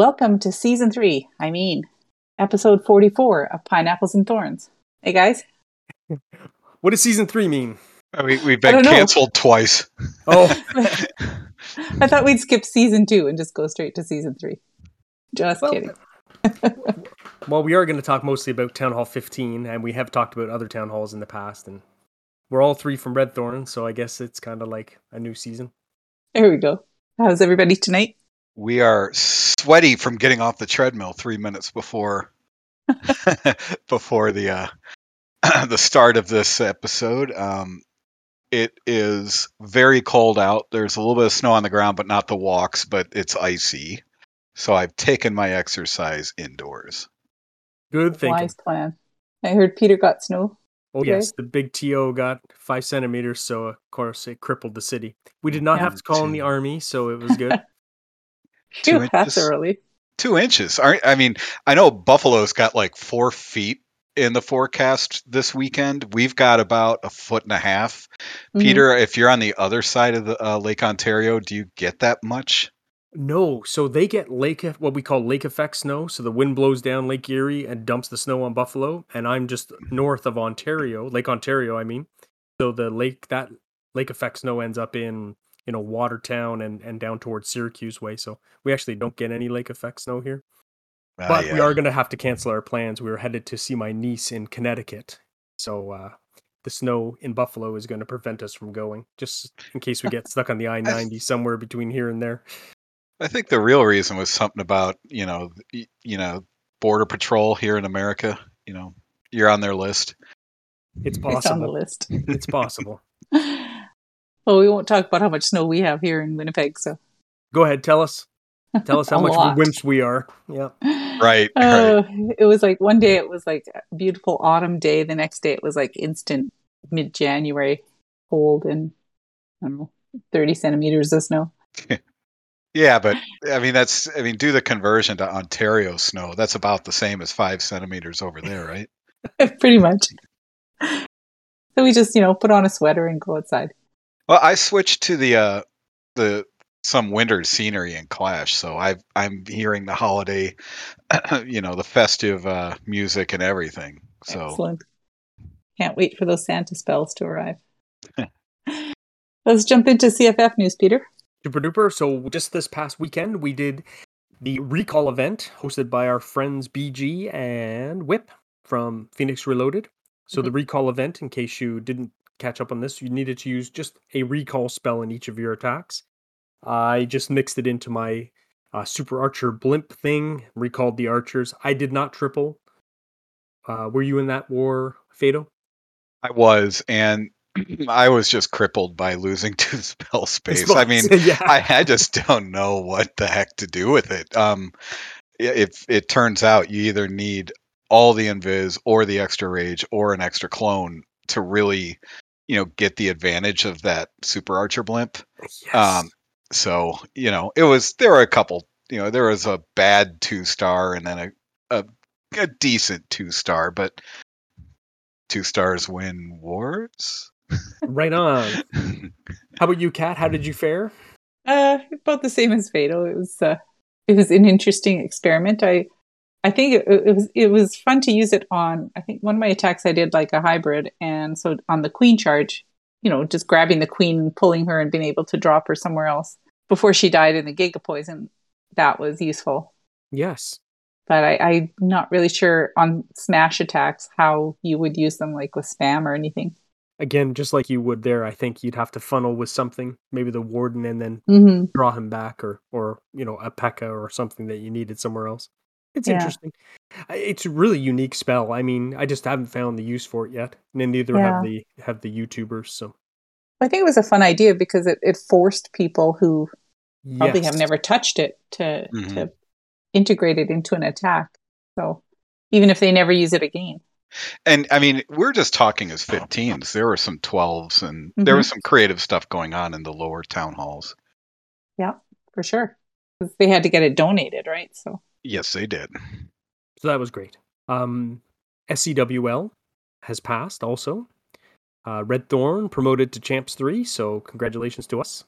Welcome to season three. I mean, episode 44 of Pineapples and Thorns. Hey guys. What does season three mean? Uh, We, we've been don't know. canceled twice. Oh, I thought we'd skip season two and just go straight to season three. Just Well, kidding. well, we are going to talk mostly about Town Hall 15, and we have talked about other town halls in the past, and we're all three from Redthorn, so I guess it's kind of like a new season. There we go. How's everybody tonight? We are sweaty from getting off the treadmill three minutes before before the uh, the start of this episode. Um, it is very cold out. There's a little bit of snow on the ground, but not the walks. But it's icy, so I've taken my exercise indoors. Good thinking. Wise plan. I heard Peter got snow. Oh, yes, the big TO got five centimeters, so of course it crippled the city. We did not Yeah. have to call in the army, so it was good. Two Phew, that's inches. early. Two inches. Aren't I mean, I know Buffalo's got like four feet in the forecast this weekend. We've got about a foot and a half. Mhm. Peter, if you're on the other side of the uh, Lake Ontario, do you get that much? no, so they get lake, what we call lake effect snow. So the wind blows down Lake Erie and dumps the snow on Buffalo, and I'm just north of Ontario, Lake Ontario, I mean. So the lake, that lake effect snow ends up in, you know, Watertown and, and down towards Syracuse way. So we actually don't get any lake effect snow here. Uh, but we are going to have to cancel our plans. We were headed to see my niece in Connecticut. So uh, the snow in Buffalo is going to prevent us from going, just in case we get stuck on the I 90 somewhere between here and there. I think the real reason was something about you know you know border patrol here in America. You know, you're on their list. It's It's on the list. It's possible. well, we won't talk about how much snow we have here in Winnipeg, so. Go ahead, tell us. Tell us how much lot. wimps we are. Yeah. Right, Oh, it was like one day it was like a beautiful autumn day. The next day it was like instant mid January cold and I don't know, 30 centimeters of snow. Yeah, but I mean that's I mean do the conversion to Ontario snow. That's about the same as five centimeters over there, right? Pretty much. So we just, you know, put on a sweater and go outside. Well, I switched to the uh the some winter scenery in Clash, so I've I'm hearing the holiday, you know, the festive uh, music and everything. So Excellent. Can't wait for those Santa spells to arrive. Let's jump into CFF news, Peter. Super duper. So just this past weekend, we did the recall event hosted by our friends BG and Whip from Phoenix Reloaded. So the recall event, in case you didn't catch up on this, you needed to use just a recall spell in each of your attacks. I just mixed it into my uh, Super Archer blimp thing, recalled the archers. I did not triple. Uh, were you in that war, Fado? I was, and I was just crippled by losing two spell space. I mean, yeah. I, I just don't know what the heck to do with it. Um, if it turns out you either need all the invis or the extra rage or an extra clone to really, you know, get the advantage of that super archer blimp. Yes. Um, so you know, it was there were a couple. You know, there was a bad two star and then a a, a decent two star, but two stars win wars. right on. How about you, Kat? How did you fare? Uh, about the same as Fatal. It was uh, it was an interesting experiment. I I think it, it was it was fun to use it on. I think one of my attacks I did like a hybrid, and so on the queen charge, you know, just grabbing the queen pulling her and being able to drop her somewhere else before she died in the Giga Poison. That was useful. Yes. But I, I'm not really sure on smash attacks how you would use them, like with spam or anything. Again, just like you would there, I think you'd have to funnel with something, maybe the warden, and then Mm-hmm. draw him back, or or you know a P.E.K.K.A. or something that you needed somewhere else. It's Yeah. interesting. It's a really unique spell. I mean, I just haven't found the use for it yet, and neither Yeah. have the have the YouTubers. So I think it was a fun idea because it, it forced people who probably have never touched it to Mhm. to integrate it into an attack. So even if they never use it again. And I mean, we're just talking as 15s. There were some 12s, and there was some creative stuff going on in the lower town halls. Yeah, for sure. They had to get it donated, right? So Yes, they did. So that was great. Um, SCWL has passed also. Uh, Red Thorn promoted to Champs 3, so congratulations to us.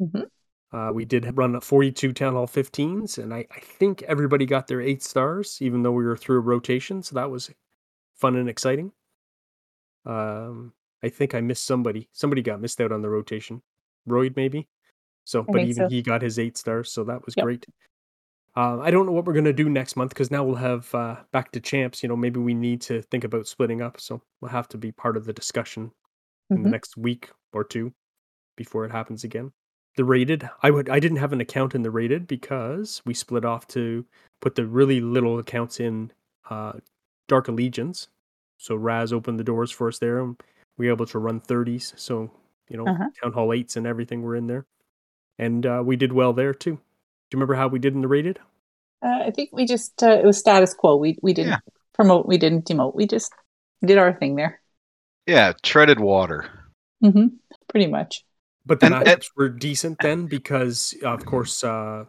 Mhm. Uh, we did run 42 Town Hall 15s, and I, I think everybody got their eight stars, even though we were through a rotation. So that was fun and exciting. Um, I think I missed somebody. Somebody got missed out on the rotation. Royd, maybe. So, but even so. he got his eight stars, so that was Yep. great. Uh, I don't know what we're gonna do next month because now we'll have uh, back to champs. You know, maybe we need to think about splitting up, so we'll have to be part of the discussion in the Mhm. next week or two before it happens again. The rated, I would, I didn't have an account in the rated because we split off to put the really little accounts in uh, Dark Allegiance. So Raz opened the doors for us there, and we were able to run 30s. So you know, Uh-huh. Town Hall eights and everything were in there, and uh, we did well there too. Do you remember how we did in the rated? Uh, I think we just uh, it was status quo. We we didn't Yeah. promote, we didn't demote. We just did our thing there. Yeah, treaded water. hmm Pretty much. But the And- and- matchups were decent then because, of course, uh,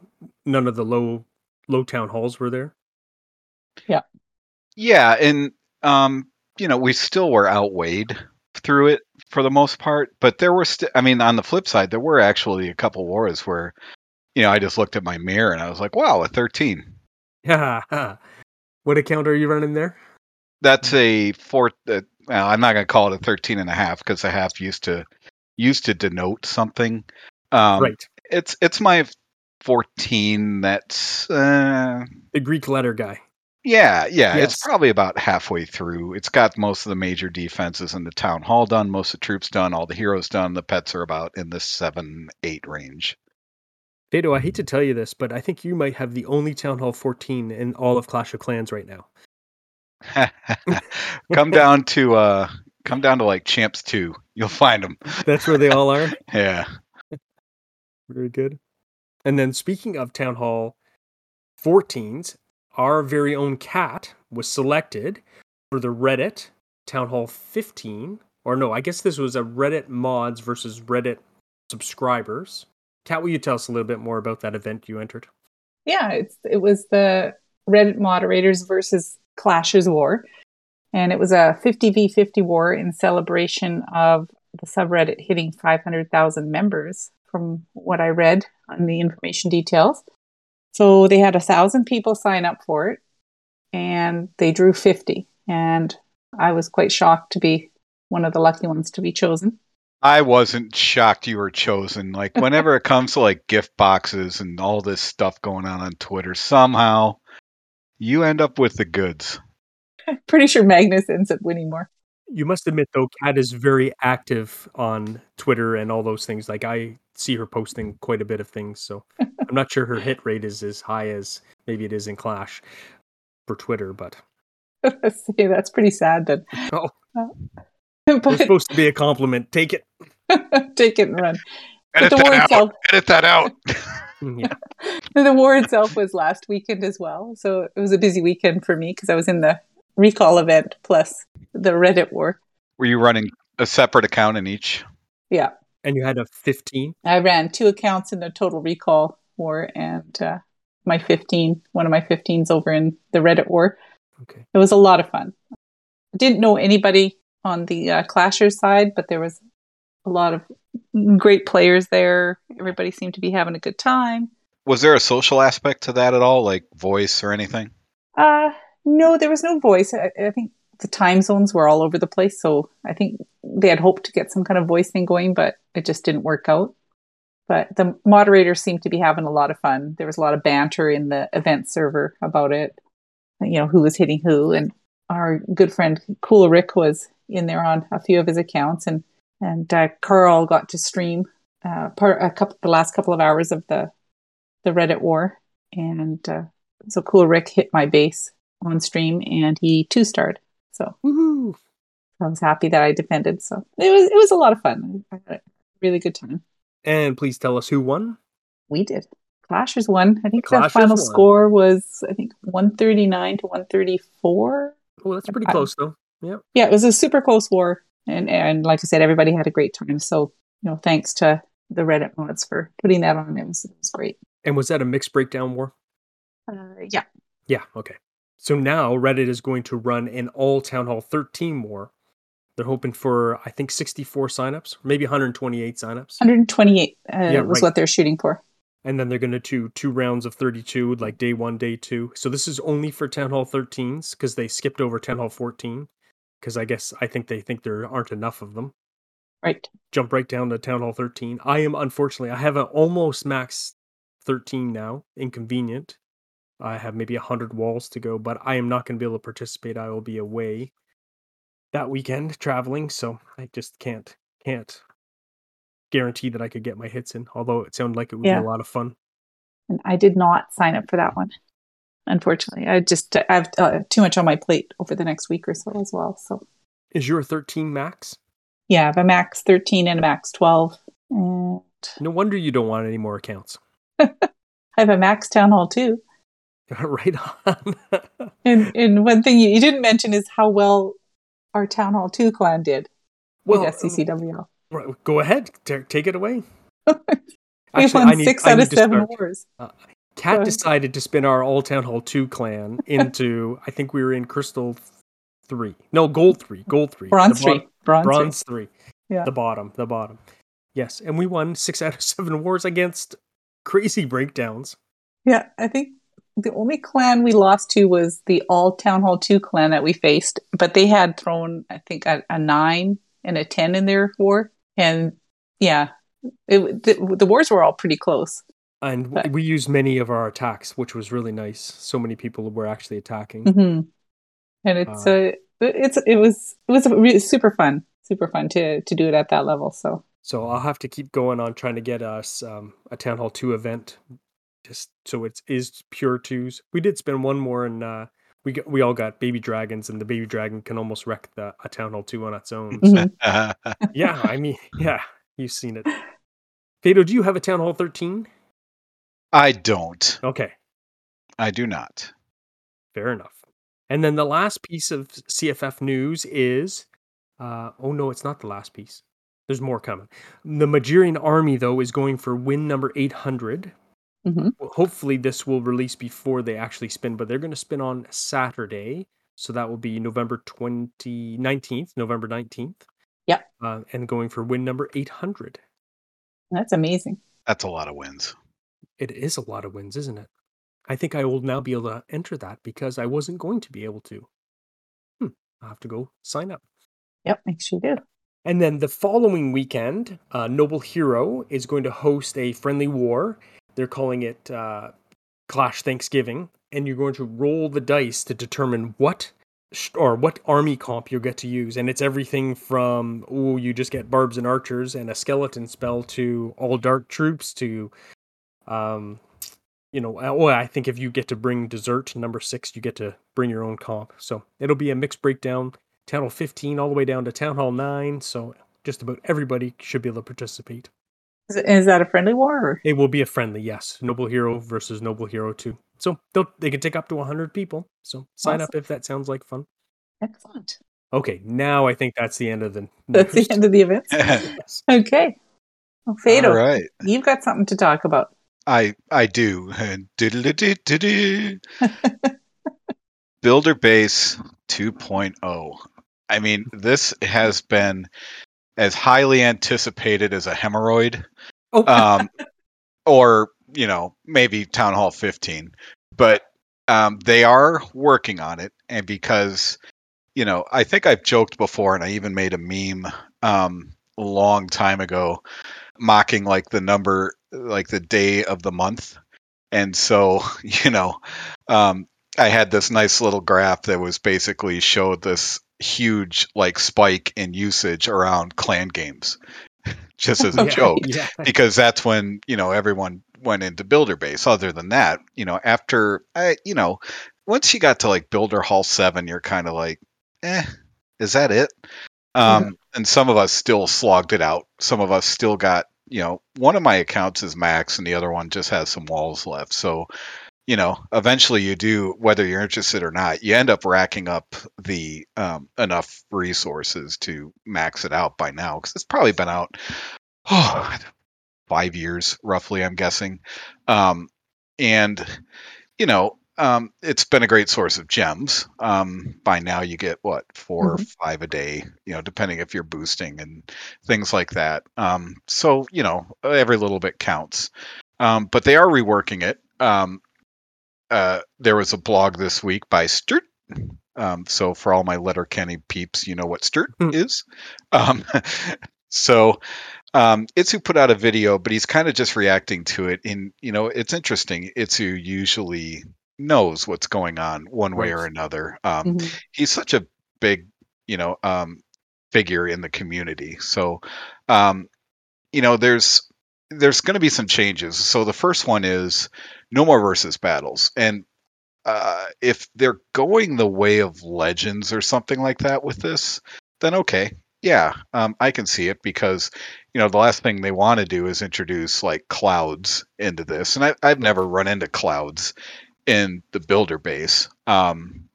none of the low low town halls were there. Yeah. Yeah, and um, you know, we still were outweighed through it for the most part, but there were st- I mean, on the flip side, there were actually a couple wars where you know, I just looked at my mirror and I was like, "Wow, a 13." Yeah. what account are you running there? That's a four uh, well, I'm not going to call it a 13 and a half because a half used to used to denote something. Um right. it's it's my 14 that's uh The Greek letter guy. Yeah, yeah, Yes. it's probably about halfway through. It's got most of the major defenses in the town hall done, most of the troops done, all the heroes done. The pets are about in the seven, eight range. Dado, I hate to tell you this, but I think you might have the only Town Hall 14 in all of Clash of Clans right now. come down to uh, come down to like champs two. You'll find them. That's where they all are. Yeah, Very good. And then speaking of Town Hall 14s, our very own cat was selected for the Reddit Town Hall 15. Or no, I guess this was a Reddit mods versus Reddit subscribers. Cat, will you tell us a little bit more about that event you entered? Yeah, it's it was the Reddit moderators versus Clashers war, and it was a 50 v 50 war in celebration of the subreddit hitting 500,000 members. From what I read on the information details, so they had a thousand people sign up for it, and they drew 50, and I was quite shocked to be one of the lucky ones to be chosen. I wasn't shocked you were chosen. Like whenever it comes to like gift boxes and all this stuff going on on Twitter, somehow you end up with the goods. Pretty sure Magnus ends up winning more. You must admit, though, Cat is very active on Twitter and all those things. Like, I see her posting quite a bit of things. So I'm not sure her hit rate is as high as maybe it is in Clash for Twitter, but See, that's pretty sad. that Oh. Uh, but it's supposed to be a compliment. Take it. take it and run. But Edit the that war out. itself, Edit that out. Mm, Yeah. the war itself was last weekend as well. So it was a busy weekend for me because I was in the recall event plus the Reddit war. Were you running a separate account in each? Yeah, And you had a 15. I ran two accounts in the total recall war and uh, my 15, one of my 15s over in the Reddit war. Okay. It was a lot of fun. I didn't know anybody on the uh, Clashers side, but there was a lot of great players there. Everybody seemed to be having a good time. Was there a social aspect to that at all, like voice or anything? Uh, no, there was no voice. I, I think the time zones were all over the place, so I think they had hoped to get some kind of voice thing going, but it just didn't work out. But the moderators seemed to be having a lot of fun. There was a lot of banter in the event server about it. You know, who was hitting who, and our good friend Cool Rick was in there on a few of his accounts, and and uh, Carl got to stream uh, part a couple the last couple of hours of the the Reddit war, and uh, so Cool Rick hit my base on stream, and he two starred. So Woohoo. I was happy that I defended. So it was it was a lot of fun. I had a really good time. And please tell us who won. We did. Clashers won. I think the Clashers final won. score was I think one thirty nine to one thirty four. Oh, that's pretty close, though. Yeah. Yeah, it was a super close war, and and like I said, everybody had a great time. So you know, thanks to the Reddit mods for putting that on. It was it was great. And was that a mixed breakdown war? Uh, yeah, Yeah. Okay. So now Reddit is going to run an all Town Hall 13 war. They're hoping for, I think, 64 signups, maybe 128 signups. 128 uh, Yeah, was right. what they're shooting for. and then they're going to do two rounds of 32 like day one day two so this is only for town hall 13s because they skipped over town hall 14 because i guess i think they think there aren't enough of them Right. jump right down to town hall 13 i am unfortunately i have an almost max 13 now inconvenient i have maybe 100 walls to go but i am not going to be able to participate i will be away that weekend traveling so i just can't can't guarantee that i could get my hits in although it sounded like it would Yeah. be a lot of fun And I did not sign up for that one. Unfortunately, I just I have uh, too much on my plate over the next week or so as well. So Is your 13 max? yeah, I have a max 13 and a max 12. And No wonder you don't want any more accounts. I have a max town hall too. right on. And and one thing you, you didn't mention is how well our town hall two clan did well, with SCCWL. right, go ahead. Ta- take it away. We Actually, won I need- six out of seven start- wars. Kat ahead. decided to spin our All Town Hall 2 clan into, I think we were in Crystal 3. No, Gold 3. Gold 3. Bronze The bo- three. Bronze, three. 3. Yeah. The bottom. The bottom. Yes. And we won six out of seven wars against crazy breakdowns. Yeah, I think the only clan we lost to was the all Town Hall 2 clan that we faced, but they had thrown, I think, a, a 9 and a 10 in their war. And yeah, it, the, the wars were all pretty close. And w- we used many of our attacks, which was really nice. So many people were actually attacking. hmm And it's Uh, uh, it's it was it was really super fun, super fun to to do it at that level. So So I'll have to keep going on trying to get us um, a Town Hall 2 event just so it is is pure twos. We did spend one more and uh, we got, we all got baby dragons and the baby dragon can almost wreck the a Town Hall 2 on its own. So, Mhm. yeah, I mean, yeah, you've seen it. Fado, do you have a Town Hall 13? I don't. Okay, I do not. fair enough. And then the last piece of CFF news is uh, oh no, it's not the last piece. There's more coming. The Magirian army, though, is going for win number 800. Mhm. Well, hopefully this will release before they actually spin, but they're going to spin on Saturday. So that will be November 20, 19th, November 19th. Yep. Uh, and going for win number 800. that's amazing. That's a lot of wins. It is a lot of wins, isn't it? I think I will now be able to enter that because I wasn't going to be able to. Hmm. I'll have to go sign up. Yep, make sure you do. And then the following weekend, uh, Noble Hero is going to host a friendly war. They're calling it uh, Clash Thanksgiving, and you're going to roll the dice to determine what sh- or what army comp you'll get to use. And it's everything from oh, you just get barbs and archers and a skeleton spell to all dark troops to, um, you know, oh, I think if you get to bring dessert number six, you get to bring your own comp. So it'll be a mixed breakdown. Town Hall 15 all the way down to Town Hall 9. So just about everybody should be able to participate. Is, is that a friendly war? Or? It will be a friendly, yes. Noble Hero versus Noble Hero 2. So they'll, they can take up to 100 people. So sign up if that sounds like fun. Excellent. Okay, now I think that's the end of the. That's the end of the event. Yes. Okay. Well, Fado, All right. you've got something to talk about. I I do. Builder Base 2.0. I mean, this has been as highly anticipated as a hemorrhoid, Oh, um, or you know, maybe Town Hall 15. But um, they are working on it, and because you know, I think I've joked before, and I even made a meme um, a long time ago, mocking like the number, like the day of the month, and so you know, um, I had this nice little graph that was basically showed this huge like spike in usage around clan games, just as a yeah, joke. Yeah. because that's when you know everyone went into builder base. Other than that you know after i you know once you got to like builder hall 7 you're kind of like eh is that it? Um and some of us still slogged it out. Some of us still got you know one of my accounts is max and the other one just has some walls left. So you know eventually you do whether you're interested or not you end up racking up the um, enough resources to max it out by now because it's probably been out oh, five years roughly i'm guessing. Um, and you know um, it's been a great source of gems um, by now you get what 4 or Mhm. five a day you know depending if you're boosting and things like that um, so you know every little bit counts um, but they are reworking it. Um, uh, there was a blog this week by Sturt. Um, so for all my Letterkenny peeps, you know what Sturt Hmm. is. Um, so um, iTzu put out a video, but he's kind of just reacting to it. And you know, it's interesting. iTzu usually knows what's going on one way or another. Um, Mhm. he's such a big, you know, um, figure in the community. So, um, you know, there's there's going to be some changes. So the first one is no more versus battles, and uh, if they're going the way of legends or something like that with this, then okay, yeah, um, I can see it because you know the last thing they want to do is introduce like clouds into this, and I, I've never run into clouds in the builder base. Um,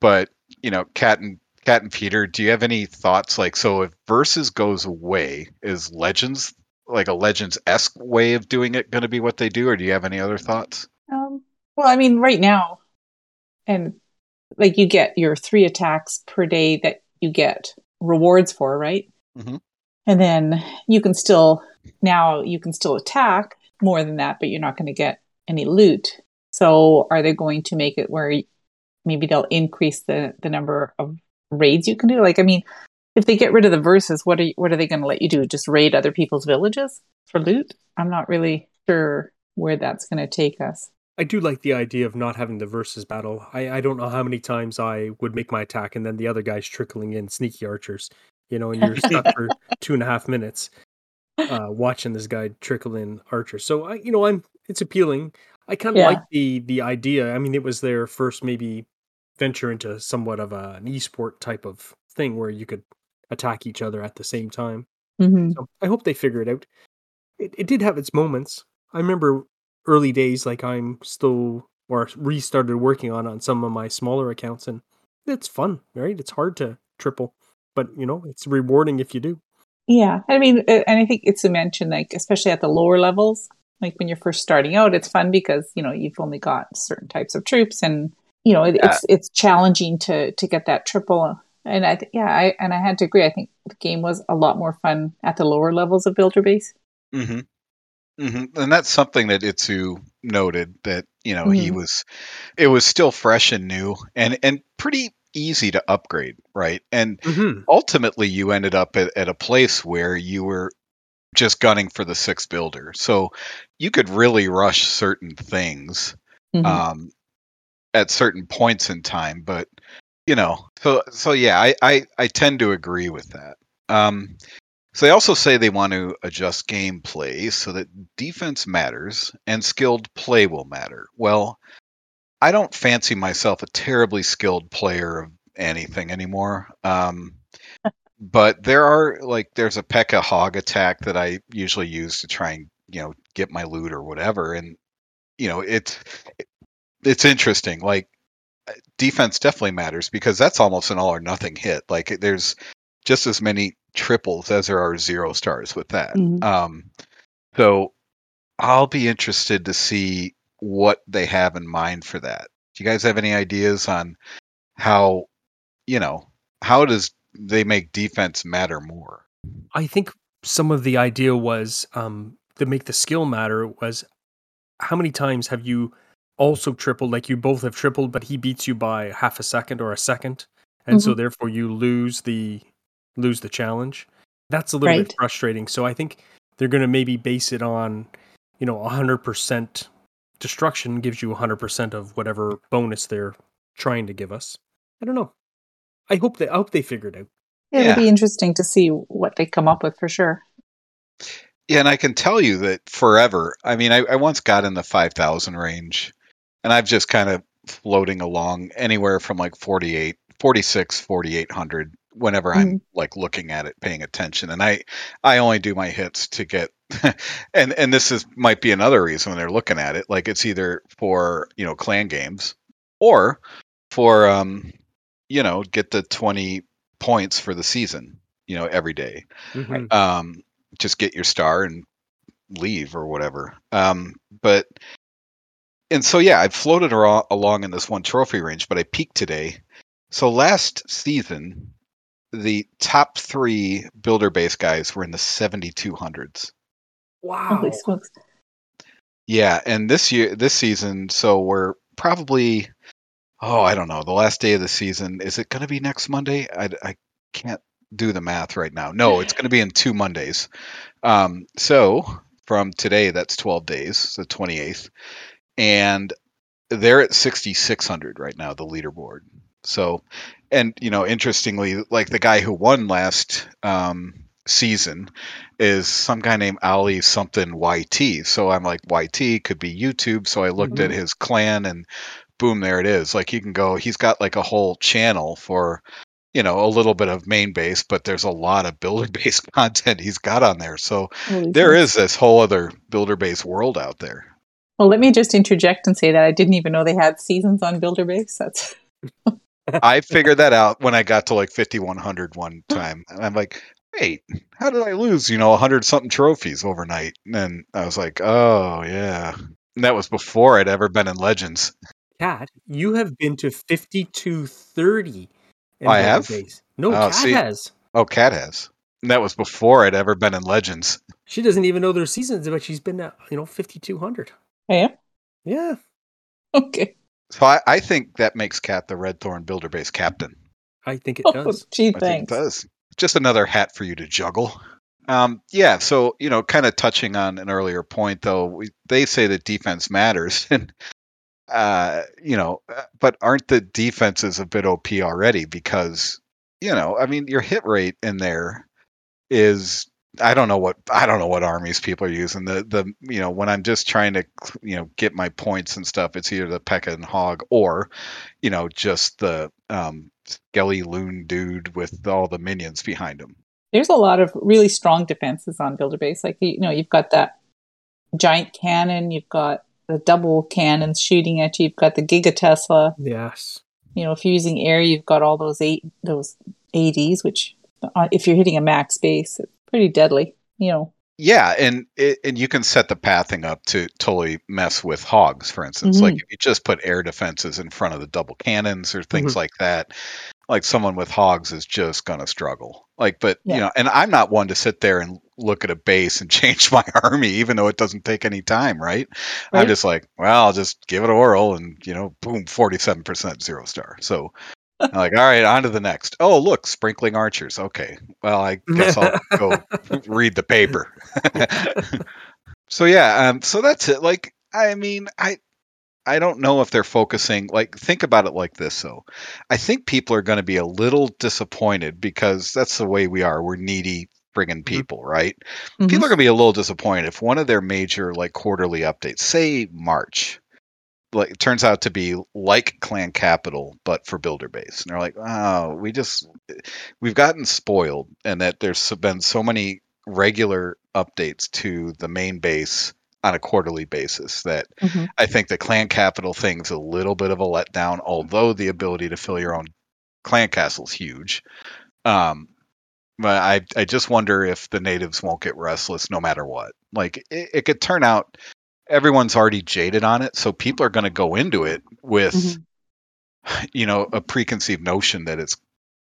but you know, Cat and Cat and Peter, do you have any thoughts? Like, so if versus goes away, is legends like a legends esque way of doing it going to be what they do, or do you have any other thoughts? Um, well, I mean, right now, and like you get your three attacks per day that you get rewards for, right? Mhm. And then you can still now you can still attack more than that, but you're not going to get any loot. So, are they going to make it where maybe they'll increase the the number of raids you can do? Like, I mean, if they get rid of the verses, what are you, what are they going to let you do? Just raid other people's villages for loot? I'm not really sure where that's going to take us. I do like the idea of not having the versus battle. I, I don't know how many times I would make my attack and then the other guy's trickling in sneaky archers, you know, and you're stuck for two and a half minutes uh, watching this guy trickle in archers. So I, you know, I'm it's appealing. I kind of Yeah. like the the idea. I mean, it was their first maybe venture into somewhat of a, an esport type of thing where you could attack each other at the same time. Mm-hmm. So I hope they figure it out. It, it did have its moments. I remember early days, like I'm still or restarted working on on some of my smaller accounts, and it's fun, right? It's hard to triple, but you know, it's rewarding if you do. Yeah, I mean, and I think it's a mention, like especially at the lower levels, like when you're first starting out, it's fun because you know you've only got certain types of troops, and you know it, Yeah. it's it's challenging to to get that triple. And I th- yeah, I and I had to agree. I think the game was a lot more fun at the lower levels of Builder Base. Mm-hmm. Mm-hmm. And that's something that iTzu noted that you know he Mhm. was, it was still fresh and new and and pretty easy to upgrade, right? And Mm-hmm. ultimately, you ended up at, at a place where you were just gunning for the sixth builder, so you could really rush certain things Mhm. um, at certain points in time. But you know, so so yeah, I I, I tend to agree with that. Um, so they also say they want to adjust gameplay so that defense matters and skilled play will matter. Well, I don't fancy myself a terribly skilled player of anything anymore. Um, but there are like there's a Pekka hog attack that I usually use to try and you know get my loot or whatever, and you know it's it's interesting. Like defense definitely matters because that's almost an all or nothing hit. Like there's just as many triples as there are zero stars with that. Mhm. Um, so I'll be interested to see what they have in mind for that. Do you guys have any ideas on how, you know, how does they make defense matter more? I think some of the idea was um, to make the skill matter was how many times have you also tripled, like you both have tripled, but he beats you by half a second or a second, and so therefore you lose the lose the challenge. That's a little bit frustrating. So I think they're going to maybe base it on, you know, hundred percent destruction gives you hundred percent of whatever bonus they're trying to give us. I don't know. I hope they I hope they figure it out. It'll be interesting to see what they come up with for sure. Yeah, and I can tell you that forever. I mean, I, I once got in the 5,000 range, and I've just kind of floating along anywhere from like 48, 46, 4800 whenever I'm like looking at it, paying attention. And I, I only do my hits to get, and and this is might be another reason when they're looking at it. Like it's either for you know clan games, or for um, you know, get the 20 points for the season. You know, every day Mhm. um, just get your star and leave or whatever. Um, but and so yeah, I've floated aro- along in this one trophy range, but I peaked today. So last season, the top three builder base guys were in the seventy two hundreds. Wow. Holy smokes! Yeah, and this year, this season, so we're probably, oh, I don't know, the last day of the season. Is it going to be next Monday? I, I can't do the math right now. No, it's going to be in two Mondays. Um, so from today, that's 12 days, the 28th. And they're at 6,600 right now, the leaderboard. So, and, you know, interestingly, like the guy who won last um, season is some guy named Ali something YT. So I'm like, YT could be YouTube. So I looked Mhm. at his clan and boom, there it is. Like you can go, he's got like a whole channel for, you know, a little bit of main base, but there's a lot of builder base content he's got on there. So Holy there smokes. this whole other builder base world out there. Well, let me just interject and say that I didn't even know they had seasons on Builder Base. That's I figured that out when I got to like 5100 one time. And I'm like, wait, how did I lose, you know, 100 something trophies overnight? And then I was like, oh, yeah. And that was before I'd ever been in Legends. Cat, you have been to 5230 in I have? Base. No, Oh, Cat see. has. Oh, Cat has. And that was before I'd ever been in Legends. She doesn't even know their seasons, but she's been at, you know, 5200. yeah. Yeah. Okay. So I, I think that makes Cat the Red Thorn Builder Base captain. I think it Oh, does. gee, I think it does. Just another hat for you to juggle. Um, yeah, so you know, kind of touching on an earlier point, though, we, they say that defense matters, and uh, you know, uh, but aren't the defenses a bit OP already? Because you know, I mean, your hit rate in there is I don't know what I don't know what armies people are using. The the you know when I'm just trying to you know get my points and stuff, it's either the Pekka and Hog or you know just the um, Skelly Loon dude with all the minions behind him. There's a lot of really strong defenses on Builder Base. Like, you know, you've got that giant cannon, you've got the double cannons shooting at you, you've got the Giga Tesla. Yes. You know, if you're using air, you've got all those eight those ADs, which uh, if you're hitting a max base, it's pretty deadly. You know, Yeah, and it, and you can set the pathing up to totally mess with hogs, for instance. Like if you just put air defenses in front of the double cannons or things Mhm. like that, like someone with hogs is just gonna struggle. Like, but Yeah. you know, and I'm not one to sit there and look at a base and change my army, even though it doesn't take any time, right? I'm just like, well, I'll just give it a whirl, and you know, boom, forty-seven percent zero star. So. I'm like, all right, on to the next. Oh, look, sprinkling archers. Okay, well, I guess I'll go read the paper. so yeah, um, so that's it. Like, I mean, I I don't know if they're focusing. Like, think about it like this. though. I think people are going to be a little disappointed because that's the way we are. We're needy friggin' people, right? Mhm. People are going to be a little disappointed if one of their major like quarterly updates, say March, like it turns out to be like Clan Capital but for Builder Base, and they're like, oh, we just we've gotten spoiled, and that there's been so many regular updates to the main base on a quarterly basis that Mhm. I think the Clan Capital thing's a little bit of a letdown, although the ability to fill your own clan castle is huge. Um, but I I just wonder if the natives won't get restless no matter what. Like it, it could turn out everyone's already jaded on it, so people are going to go into it with Mhm. you know a preconceived notion that it's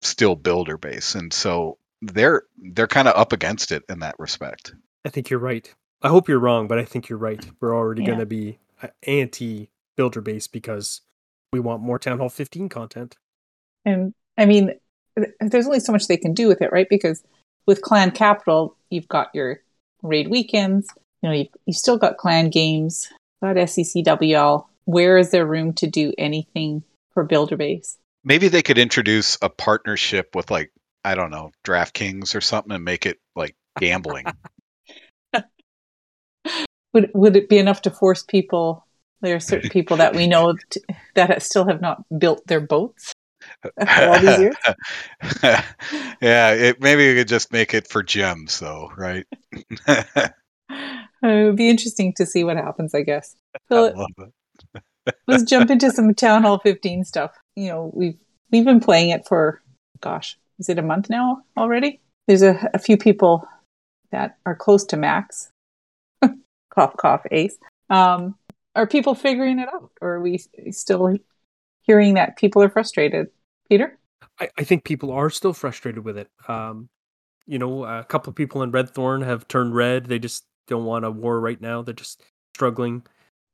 still builder base, and so they're they're kind of up against it in that respect. I think you're right. I hope you're wrong, but I think you're right. We're already Yeah. going to be uh, anti builder base because we want more Town Hall 15 content. And I mean, there's only so much they can do with it, right? Because with Clan Capital, you've got your raid weekends. You know, you've, you've still got clan games, got SECWL. Where is there room to do anything for Builder Base? Maybe they could introduce a partnership with like I don't know DraftKings or something and make it like gambling. Would would it be enough to force people? There are certain people that we know t- that still have not built their boats all these years. yeah, it, maybe we could just make it for gems, though, right? It would be interesting to see what happens, I guess. So love it. let's jump into some Town Hall 15 stuff. You know, we've we've been playing it for, gosh, is it a month now already? There's a, a few people that are close to max. Cough, cough, ace. Um, are people figuring it out, or are we still hearing that people are frustrated? Peter, I, I think people are still frustrated with it. Um, you know, a couple of people in Red Thorn have turned red. They just don't want a war right now. They're just struggling.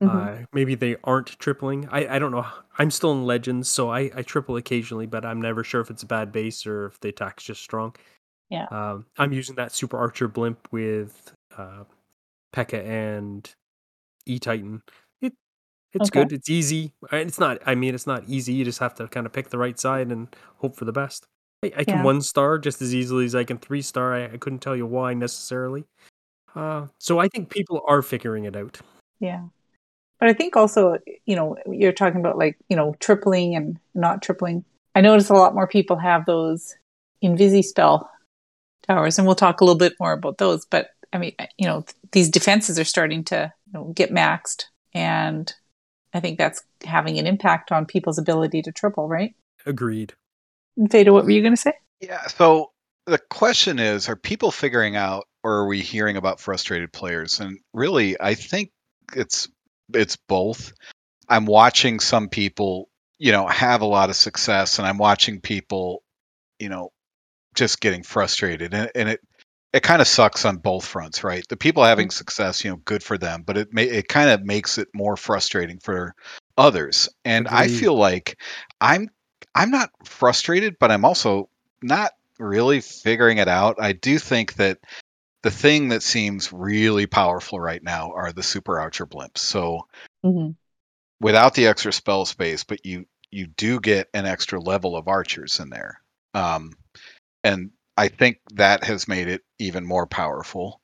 Uh, maybe they aren't tripling. I, I don't know. I'm still in Legends, so I, I triple occasionally, but I'm never sure if it's a bad base or if the attack's just strong. Yeah. Um, I'm using that Super Archer blimp with uh, P.E.K.K.A. and E Titan. It it's Okay. good. It's easy. It's not. I mean, it's not easy. You just have to kind of pick the right side and hope for the best. I, I can Yeah. one star just as easily as I can three star. I, I couldn't tell you why necessarily. Uh, so I think people are figuring it out. Yeah. But I think also, you know, you're talking about like, you know, tripling and not tripling. I notice a lot more people have those Invisi spell towers, and we'll talk a little bit more about those. But I mean, you know, these defenses are starting to you know, get maxed, and I think that's having an impact on people's ability to triple, right? Agreed. Veda, what were you going to say? Yeah. So the question is, are people figuring out, or are we hearing about frustrated players? And really, I think it's it's both. I'm watching some people, you know, have a lot of success, and I'm watching people, you know, just getting frustrated, and, and it it kind of sucks on both fronts, right? The people having success, you know, good for them, but it may, it kind of makes it more frustrating for others. And I feel like I'm I'm not frustrated, but I'm also not really figuring it out. I do think that the thing that seems really powerful right now are the super archer blimps. So Mm-hmm. without the extra spell space, but you you do get an extra level of archers in there. Um, and I think that has made it even more powerful.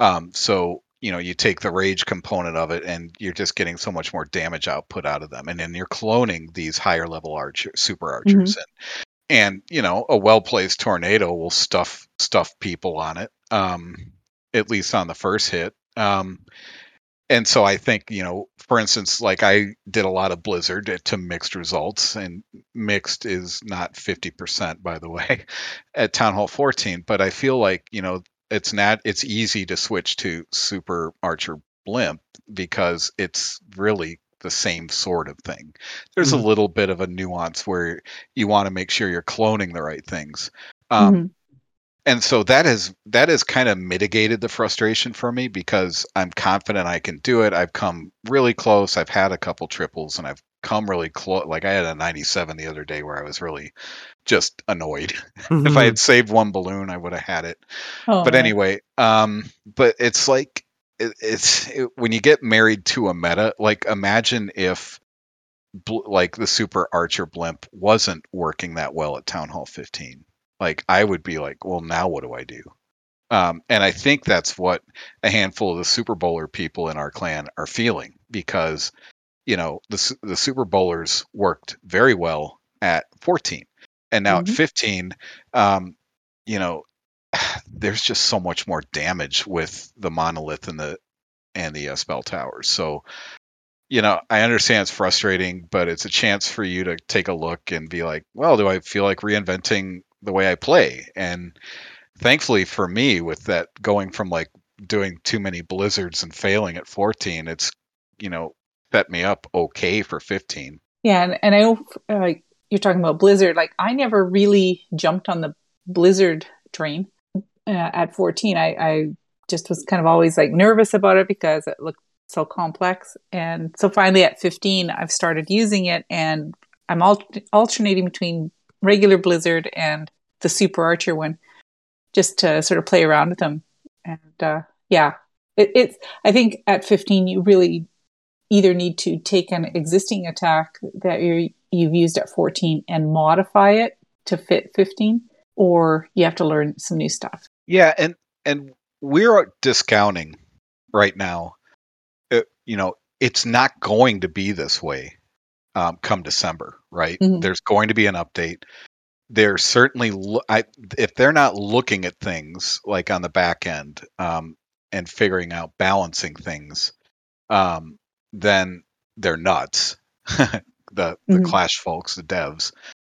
Um, so you know, you take the rage component of it, and you're just getting so much more damage output out of them, and then you're cloning these higher level archer, super archers, and and you know, a well placed tornado will stuff stuff people on it. Um, at least on the first hit. Um, and so I think you know, for instance, like I did a lot of Blizzard to mixed results, and mixed is not fifty percent, by the way, at Town Hall 14. But I feel like you know, it's not it's easy to switch to Super Archer Blimp because it's really the same sort of thing. There's Mhm. a little bit of a nuance where you want to make sure you're cloning the right things. Um, Mhm. And so that has that has kind of mitigated the frustration for me because I'm confident I can do it. I've come really close. I've had a couple triples and I've come really close. Like I had a 97 the other day where I was really just annoyed. if I had saved one balloon, I would have had it. Oh, but anyway, um, but it's like it, it's it, when you get married to a meta. Like imagine if bl- like the super archer blimp wasn't working that well at town hall 15 like i would be like well now what do i do um, and i think that's what a handful of the super bowler people in our clan are feeling because you know the, the super bowlers worked very well at 14 and now Mhm. at 15 um, you know there's just so much more damage with the monolith and the and the uh, spell towers so you know, I understand it's frustrating, but it's a chance for you to take a look and be like, well, do I feel like reinventing the way I play? And thankfully for me, with that going from like doing too many blizzards and failing at 14, it's, you know, set me up okay for 15. Yeah, and, and I uh, you're talking about Blizzard. Like I never really jumped on the Blizzard train uh, at 14. I, I just was kind of always like nervous about it because it looked so complex. And so finally at 15, I've started using it, and I'm al- alternating between regular Blizzard and the Super Archer one, just to sort of play around with them. And uh, yeah, it, it's. I think at 15, you really either need to take an existing attack that you're, you've used at 14 and modify it to fit 15, or you have to learn some new stuff. Yeah, and and we're discounting right now. Uh, you know, it's not going to be this way um, come December, right? Mhm. There's going to be an update. They're certainly, lo- I, if they're not looking at things like on the back end um, and figuring out balancing things, um, then they're nuts. the the Mhm. Clash folks, the devs.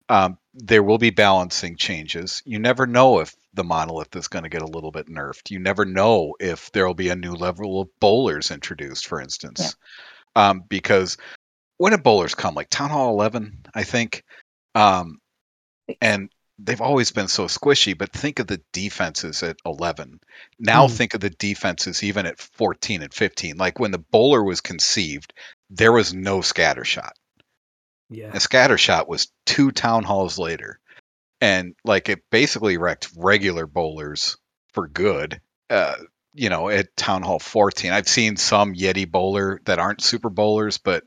Um, there will be balancing changes. You never know if the monolith is going to get a little bit nerfed. You never know if there will be a new level of bowlers introduced, for instance. Um, because when did bowlers come? Like Town Hall 11, I think. Um, and they've always been so squishy, but think of the defenses at 11. Now Hmm. think of the defenses even at 14 and 15. Like when the bowler was conceived, there was no scatter shot. Yeah. A scatter shot was two town halls later. And like it basically wrecked regular bowlers for good. Uh, you know, at Town Hall 14. I've seen some Yeti bowler that aren't super bowlers, but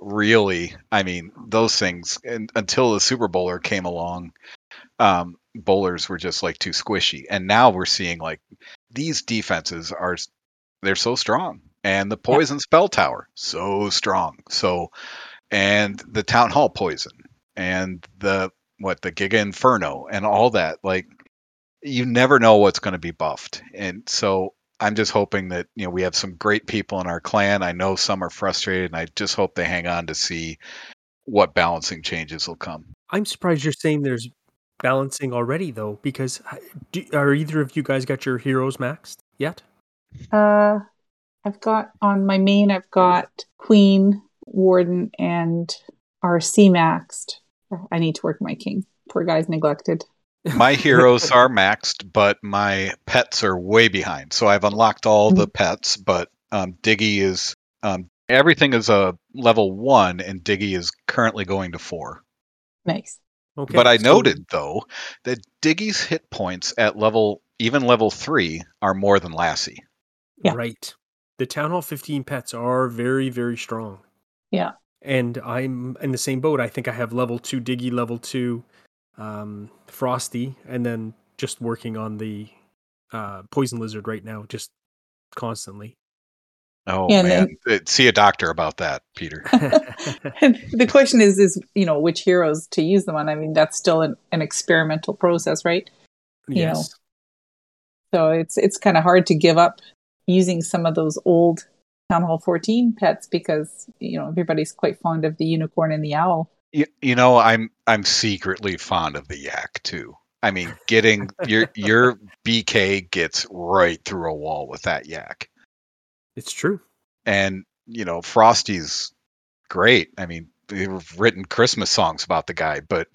really, I mean, those things and, until the super bowler came along, um, bowlers were just like too squishy. And now we're seeing like these defenses are they're so strong. And the poison spell tower, so strong. So and the town hall poison and the what the Giga Inferno and all that. Like you never know what's going to be buffed. And so I'm just hoping that you know we have some great people in our clan. I know some are frustrated, and I just hope they hang on to see what balancing changes will come. I'm surprised you're saying there's balancing already though, because uh, do, are either of you guys got your heroes maxed yet? Uh, I've got on my main. I've got Queen, Warden, and RC maxed. I need to work my king. Poor guy's neglected. My heroes are maxed, but my pets are way behind. So I've unlocked all the pets, but um, Diggy is um, everything is a level one, and Diggy is currently going to four. Nice. Okay. but I so- noted though that Diggy's hit points at level even level three are more than Lassie. Yeah. Right. The Town Hall 15 pets are very, very strong. Yeah. And I'm in the same boat. I think I have level two Diggy, level two um, Frosty, and then just working on the uh, Poison Lizard right now, just constantly. Oh Yeah, and man, Uh, see a doctor about that, Peter. And the question is, is you know which heroes to use them on? I mean, that's still an, an experimental process, right? You know. yes. So it's it's kind of hard to give up using some of those old Town Hall 14 pets because you know everybody's quite fond of the unicorn and the owl. You, you know, I'm I'm secretly fond of the yak too. I mean, getting your your BK gets right through a wall with that yak, It's true. and you know, Frosty's great. I mean, they've written Christmas songs about the guy, but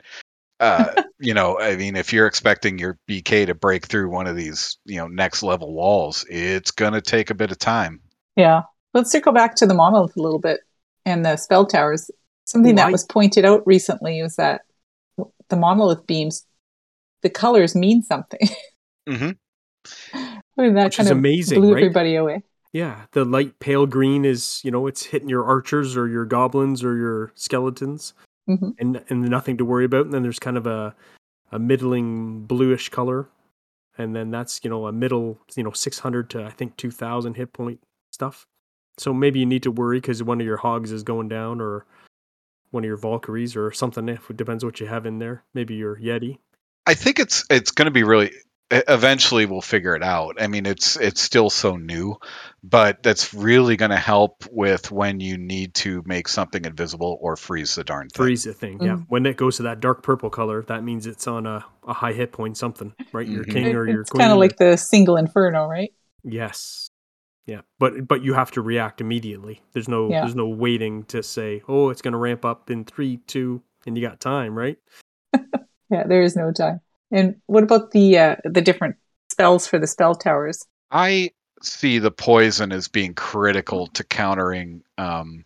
uh, you know, I mean, if you're expecting your BK to break through one of these, you know, next level walls, it's gonna take a bit of time. Yeah. Let's circle back to the monolith a little bit and the spell towers. Something that was pointed out recently was that the monolith beams, the colors mean something. hmm I mean, that Which kind is of amazing, blew right? everybody away. Yeah. The light pale green is, you know, it's hitting your archers or your goblins or your skeletons. hmm and and nothing to worry about. And then there's kind of a a middling bluish color, and then that's you know a middle you know 600 to I think 2,000 hit point stuff. So maybe you need to worry because one of your hogs is going down, or one of your Valkyries, or something. If it depends what you have in there, maybe your Yeti. I think it's it's going to be really. Eventually, we'll figure it out. I mean, it's it's still so new, but that's really going to help with when you need to make something invisible or freeze the darn thing. Freeze the thing, yeah. Mm. When it goes to that dark purple color, that means it's on a, a high hit point, something, right? Your Mhm. king or your queen. it's queen. kind of or- like the single inferno, right? Yes. Yeah, but but you have to react immediately. There's no Yeah. there's no waiting to say, "Oh, it's going to ramp up in 3 2 and you got time, right?" Yeah, there is no time. And what about the uh, the different spells for the spell towers? I see the poison as being critical to countering um,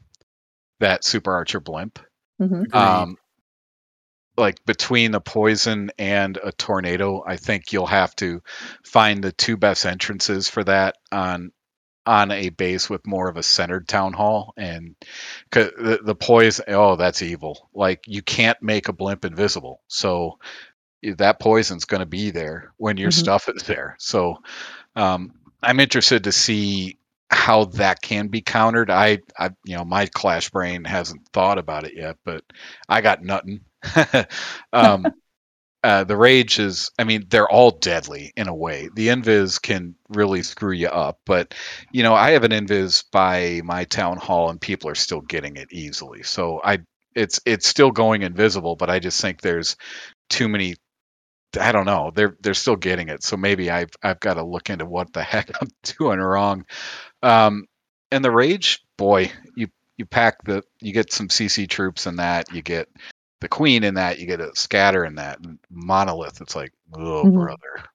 that super archer blimp. hmm Um, like between the poison and a tornado, I think you'll have to find the two best entrances for that on on a base with more of a centered town hall and the, the poison oh that's evil. Like you can't make a blimp invisible. So that poison's going to be there when your Mhm. stuff is there. So um, i'm interested to see how that can be countered. I, I you know my clash brain hasn't thought about it yet but i got nothing. Um, uh, the rage is i mean they're all deadly in a way. The invis can really screw you up but you know i have an invis by my town hall and people are still getting it easily. So i it's it's still going invisible but i just think there's too many i don't know they're they're still getting it. So maybe i've i've got to look into what the heck i'm doing wrong. Um and the rage boy you you pack the you get some cc troops and that you get the queen in that, you get a scatter in that. And monolith, it's like, oh Mhm. brother.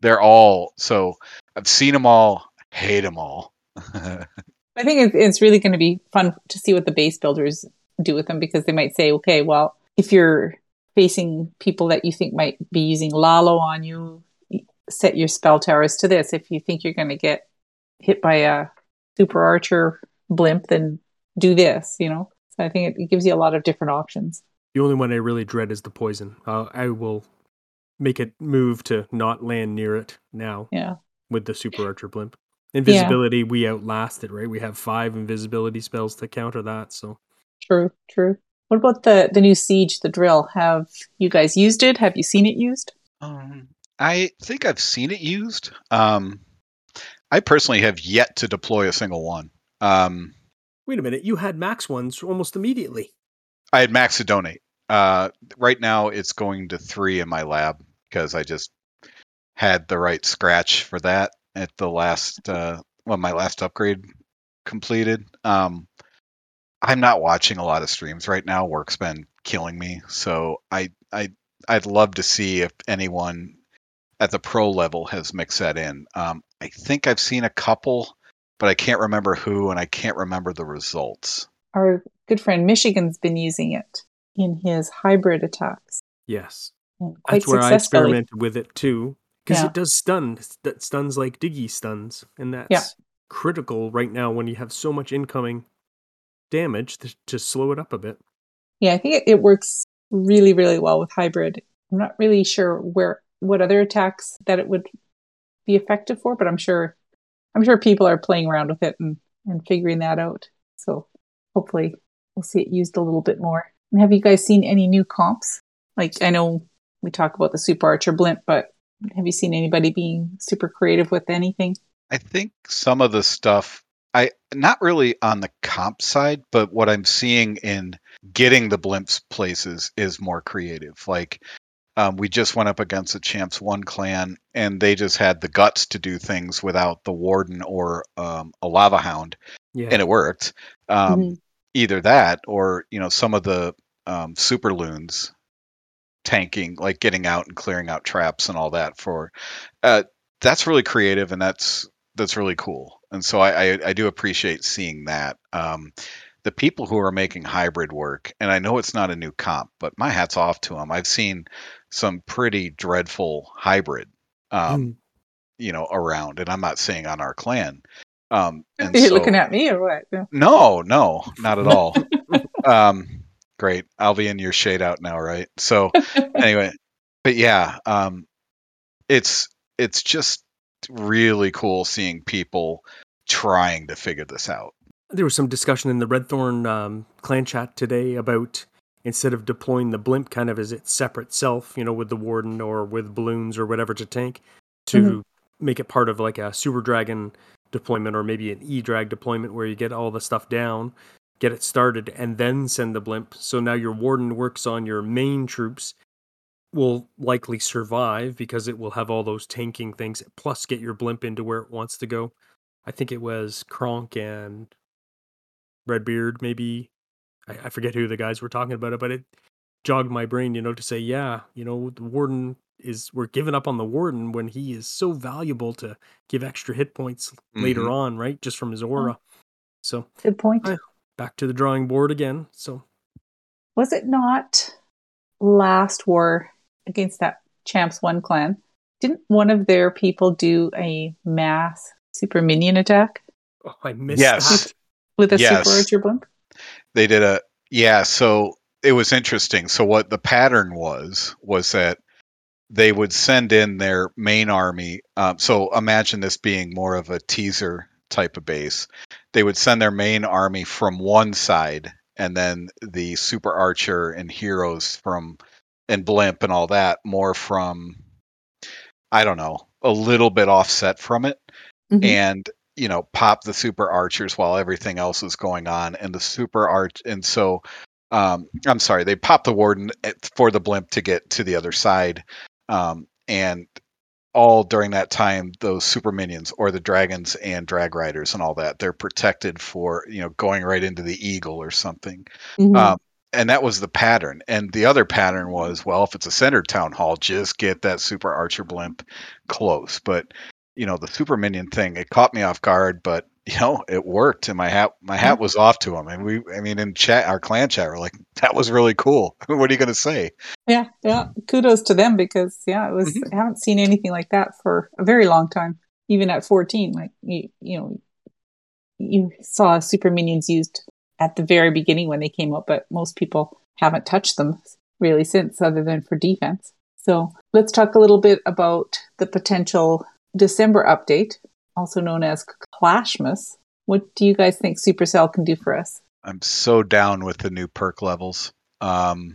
They're all so I've seen them all, hate them all. I think it's, it's really going to be fun to see what the base builders do with them because they might say, okay, well, if you're facing people that you think might be using Lalo on you, set your spell towers to this. If you think you're going to get hit by a super archer blimp, then do this, you know? So I think it, it gives you a lot of different options. The only one I really dread is the poison. Uh, I will make it move to not land near it now Yeah. with the super archer blimp. Invisibility, we outlast it, right? We have five invisibility spells to counter that. So True, true. What about the, the new Siege, the drill? Have you guys used it? Have you seen it used? Um, I think I've seen it used. Um, I personally have yet to deploy a single one. Um, wait a minute, you had max ones almost immediately. I had max to donate. Uh, right now, it's going to three in my lab because I just had the right scratch for that at the last uh, when my last upgrade completed. Um, I'm not watching a lot of streams right now. Work's been killing me, so I I I'd love to see if anyone at the pro level has mixed that in. Um, I think I've seen a couple, but I can't remember who, and I can't remember the results. Our good friend Michigan's been using it in his hybrid attacks. Yes. That's where I experimented with it too. Because Yeah. it does stun. That stuns like Diggy stuns. And that's Yeah. critical right now when you have so much incoming damage to, to slow it up a bit. Yeah, I think it, it works really, really well with hybrid. I'm not really sure where what other attacks that it would be effective for, but I'm sure I'm sure people are playing around with it and, and figuring that out. So hopefully we'll see it used a little bit more. And have you guys seen any new comps? Like I know we talk about the super archer blimp, but have you seen anybody being super creative with anything? I think some of the stuff I not really on the comp side, but what I'm seeing in getting the blimps places is more creative. Like um, we just went up against the Champs One clan, and they just had the guts to do things without the Warden or um, a Lava Hound, Yeah. and it worked. Um, Mhm. Either that, or you know, some of the um, super loons tanking, like getting out and clearing out traps and all that. For uh, that's really creative, and that's that's really cool. And so I, I, I do appreciate seeing that. Um, the people who are making hybrid work, and I know it's not a new comp, but my hat's off to them. I've seen some pretty dreadful hybrid, um, Mm. you know, around, and I'm not saying on our clan. Um, and You're so, looking at me or what? Yeah. no, no, not at all. um, great. I'll be in your shade out now, right? So anyway, but yeah, um, it's it's just really cool seeing people trying to figure this out. There was some discussion in the Red Thorn um, clan chat today about instead of deploying the blimp kind of as its separate self, you know, with the warden or with balloons or whatever to tank, to Mhm. make it part of like a super dragon deployment or maybe an e drag deployment where you get all the stuff down, get it started, and then send the blimp. So now your warden works on your main troops. Will likely survive because it will have all those tanking things, plus get your blimp into where it wants to go. I think it was Kronk and Redbeard, maybe. I forget who the guys were talking about it, but it jogged my brain, you know, to say, yeah, you know, the warden is we're giving up on the warden when he is so valuable to give extra hit points later Mhm. on, right? Just from his aura. So Good point. I- back to the drawing board again. So Was it not last war against that Champs One clan? Didn't one of their people do a mass super minion attack oh, I missed Yes. that. with a Yes. super archer blimp? They did a yeah, so it was interesting. So what the pattern was was that they would send in their main army. Um, so imagine this being more of a teaser type of base. They would send their main army from one side, and then the super archer and heroes from and blimp and all that more from I don't know a little bit offset from it Mhm. and you know pop the super archers while everything else is going on and the super arch and so um i'm sorry they pop the warden for the blimp to get to the other side um and all during that time those super minions or the dragons and drag riders and all that they're protected for you know going right into the eagle or something Mhm. um, and that was the pattern. And the other pattern was, well, if it's a centered town hall, just get that super archer blimp close. But you know, the super minion thing, it caught me off guard, but you know, it worked, and my hat my hat was off to him. And we, I mean, in chat, our clan chat, we're like, that was really cool. what are you going to say? Yeah, yeah. Kudos to them because yeah, it was. Mhm. I haven't seen anything like that for a very long time. Even at fourteen, like you, you know, you saw super minions used at the very beginning when they came out, but most people haven't touched them really since, other than for defense. So let's talk a little bit about the potential December update, also known as Clashmas. What do you guys think Supercell can do for us? I'm so down with the new perk levels. Um,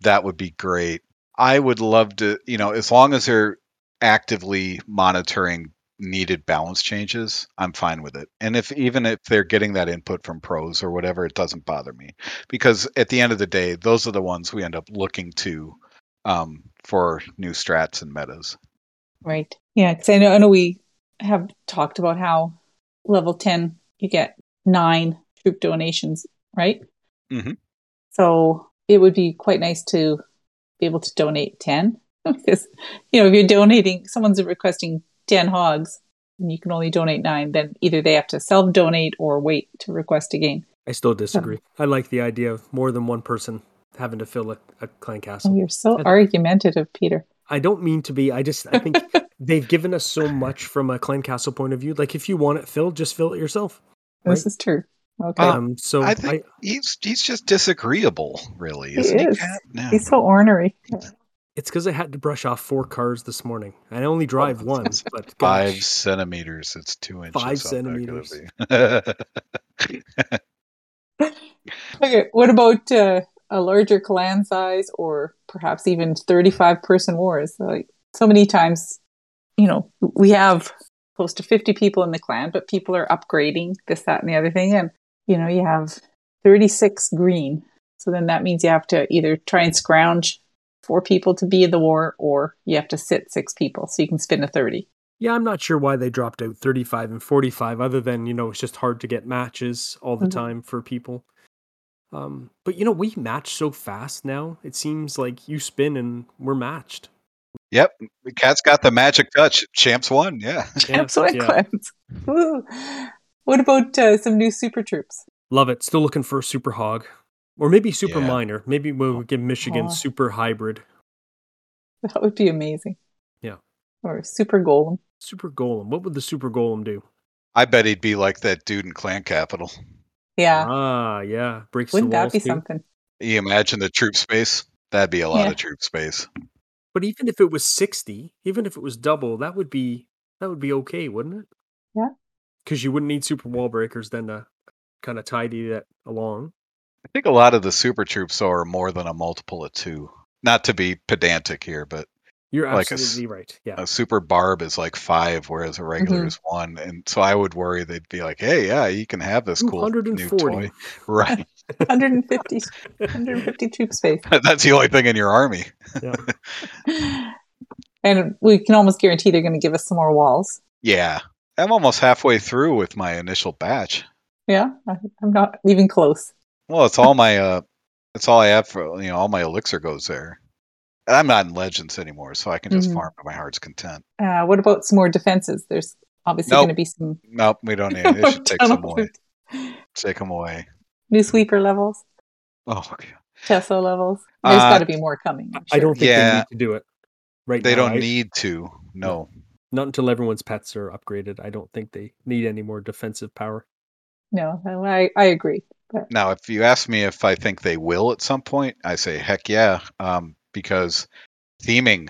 that would be great. I would love to, you know, as long as they're actively monitoring needed balance changes, I'm fine with it. And if even if they're getting that input from pros or whatever, it doesn't bother me because at the end of the day, those are the ones we end up looking to um, for new strats and metas. Right. Yeah, because I know, I know we have talked about how level 10, you get nine troop donations, right? Mhm. So it would be quite nice to be able to donate 10. because, you know, if you're donating, someone's requesting 10 hogs and you can only donate nine, then either they have to self donate or wait to request again. I still disagree. I like the idea of more than one person having to fill a, a clan Oh, castle. you're so And- argumentative, Peter. I don't mean to be. I just I think they've given us so much from a clan castle point of view. Like if you want it filled, just fill it yourself. This Right. is true. Okay. Um, so I I, think he's he's just disagreeable, really, He isn't he? is. Kat? No. He's so ornery. it's because I had to brush off four cars this morning. I only drive one, but Five centimeters. It's two inches. Five centimeters. Okay, what about uh, a larger clan size or perhaps even 35 person wars? Like so many times, you know, we have close to 50 people in the clan, but people are upgrading this, that, and the other thing. And, you know, you have 36 green. So then that means you have to either try and scrounge four people to be in the war or you have to sit six people so you can spin a 30. yeah, I'm not sure why they dropped out 35 and 45. Other than you know, it's just hard to get matches all the Mhm. time for people. Um, but you know, we match so fast now. It seems like you spin and we're matched. yep, the cat's got the magic touch. Champs won. Yeah. Yeah, Absolute yeah. clans. What about uh, some new super troops? Love it. Still looking for a super hog. Or maybe super Yeah. miner. Maybe we'll give Michigan Aw. super hybrid. That would be amazing. Yeah. Or super golem. Super golem. What would the super golem do? I bet he'd be like that dude in Clan Capital. Yeah. Ah, yeah. Breaks Wouldn't the that be too. something? You imagine the troop space? That'd be a lot Yeah. of troop space. But even if it was 60, even if it was double, that would be that would be okay, wouldn't it? Yeah. Because you wouldn't need super wall breakers then to kind of tidy that along. I think a lot of the super troops are more than a multiple of two. Not to be pedantic here, but You're Like a s- absolutely right. Yeah. a super barb is like five, whereas a regular Mhm. is one. And so I would worry they'd be like, "Hey, yeah, you can have this cool new toy." Right. 150, 150 troop space. That's the only thing in your army. Yeah. And we can almost guarantee they're going to give us some more walls. Yeah. I'm almost halfway through with my initial batch. Yeah, I- I'm not even close. Well, it's all my uh it's all I have for you know, all my elixir goes there. And I'm not in legends anymore, so I can just Mhm. farm to my heart's content. Uh, what about some more defenses? There's obviously Nope. going to be some Nope, we don't need it. They should take Tunnel some away. Take them away. new sweeper levels, Oh, okay. Tesla levels. There's Uh, got to be more coming. I'm I don't sure. think they need to do it right They now. don't I- need to. No. not until everyone's pets are upgraded. I don't think they need any more defensive power. No, I, I agree. But Now, if you ask me if I think they will at some point, I say heck yeah, um, because theming.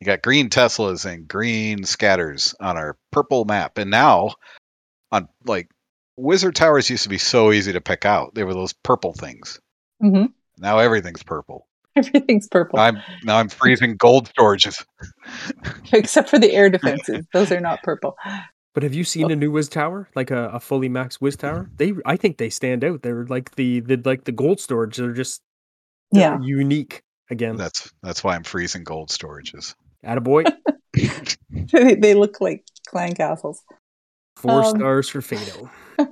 You got green Teslas and green scatters on our purple map, and now on like Wizard Towers used to be so easy to pick out. They were those purple things. mhm. Now everything's purple. everything's purple I'm now I'm freezing gold storages. except for the air defenses. Those are not purple. But have you seen a new Wiz Tower, like a, a fully max Wiz Tower? They, I think they stand out. They're like the, the like the gold storage. They're just they're Yeah. unique again. That's that's why I'm freezing gold storages. Attaboy. they, they look like clan castles. Four Um, stars for Fado.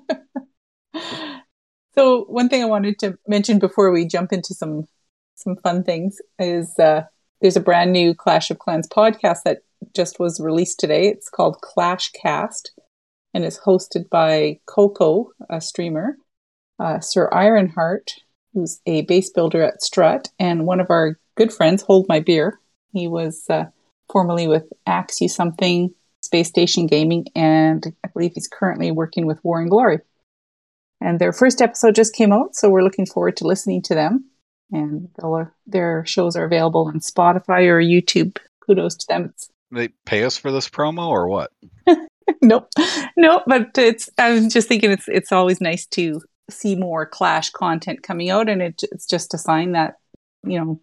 So one thing I wanted to mention before we jump into some some fun things is uh, there's a brand new Clash of Clans podcast that just was released today. It's called Clash Cast, and it's hosted by Coco, a streamer, uh, Sir Ironheart, who's a base builder at Strut, and one of our good friends, Hold My Beer. He was uh, formerly with Axe You Something, Space Station Gaming, and I believe he's currently working with War and Glory. And their first episode just came out, so we're looking forward to listening to them. And their shows are available on Spotify or YouTube. Kudos to them. They pay us for this promo or what? nope, nope. But it's. I was just thinking it's it's always nice to see more Clash content coming out, and it, it's just a sign that you know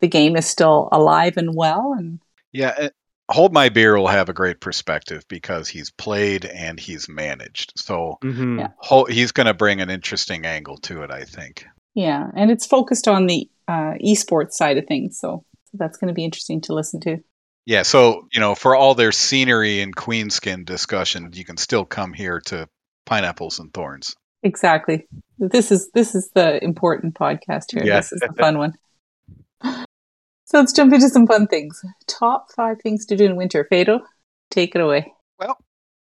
the game is still alive and well. And yeah, Hold My Beer will have a great perspective because he's played and he's managed. So mm-hmm. yeah. he's going to bring an interesting angle to it, I think. Yeah, and it's focused on the uh, esports side of things. So, so that's going to be interesting to listen to. Yeah, so you know, for all their scenery and queenskin discussion, you can still come here to pineapples and thorns. Exactly. This is this is the important podcast here. Yeah. This is the fun one. So let's jump into some fun things. Top five things to do in winter. Fado, take it away. Well,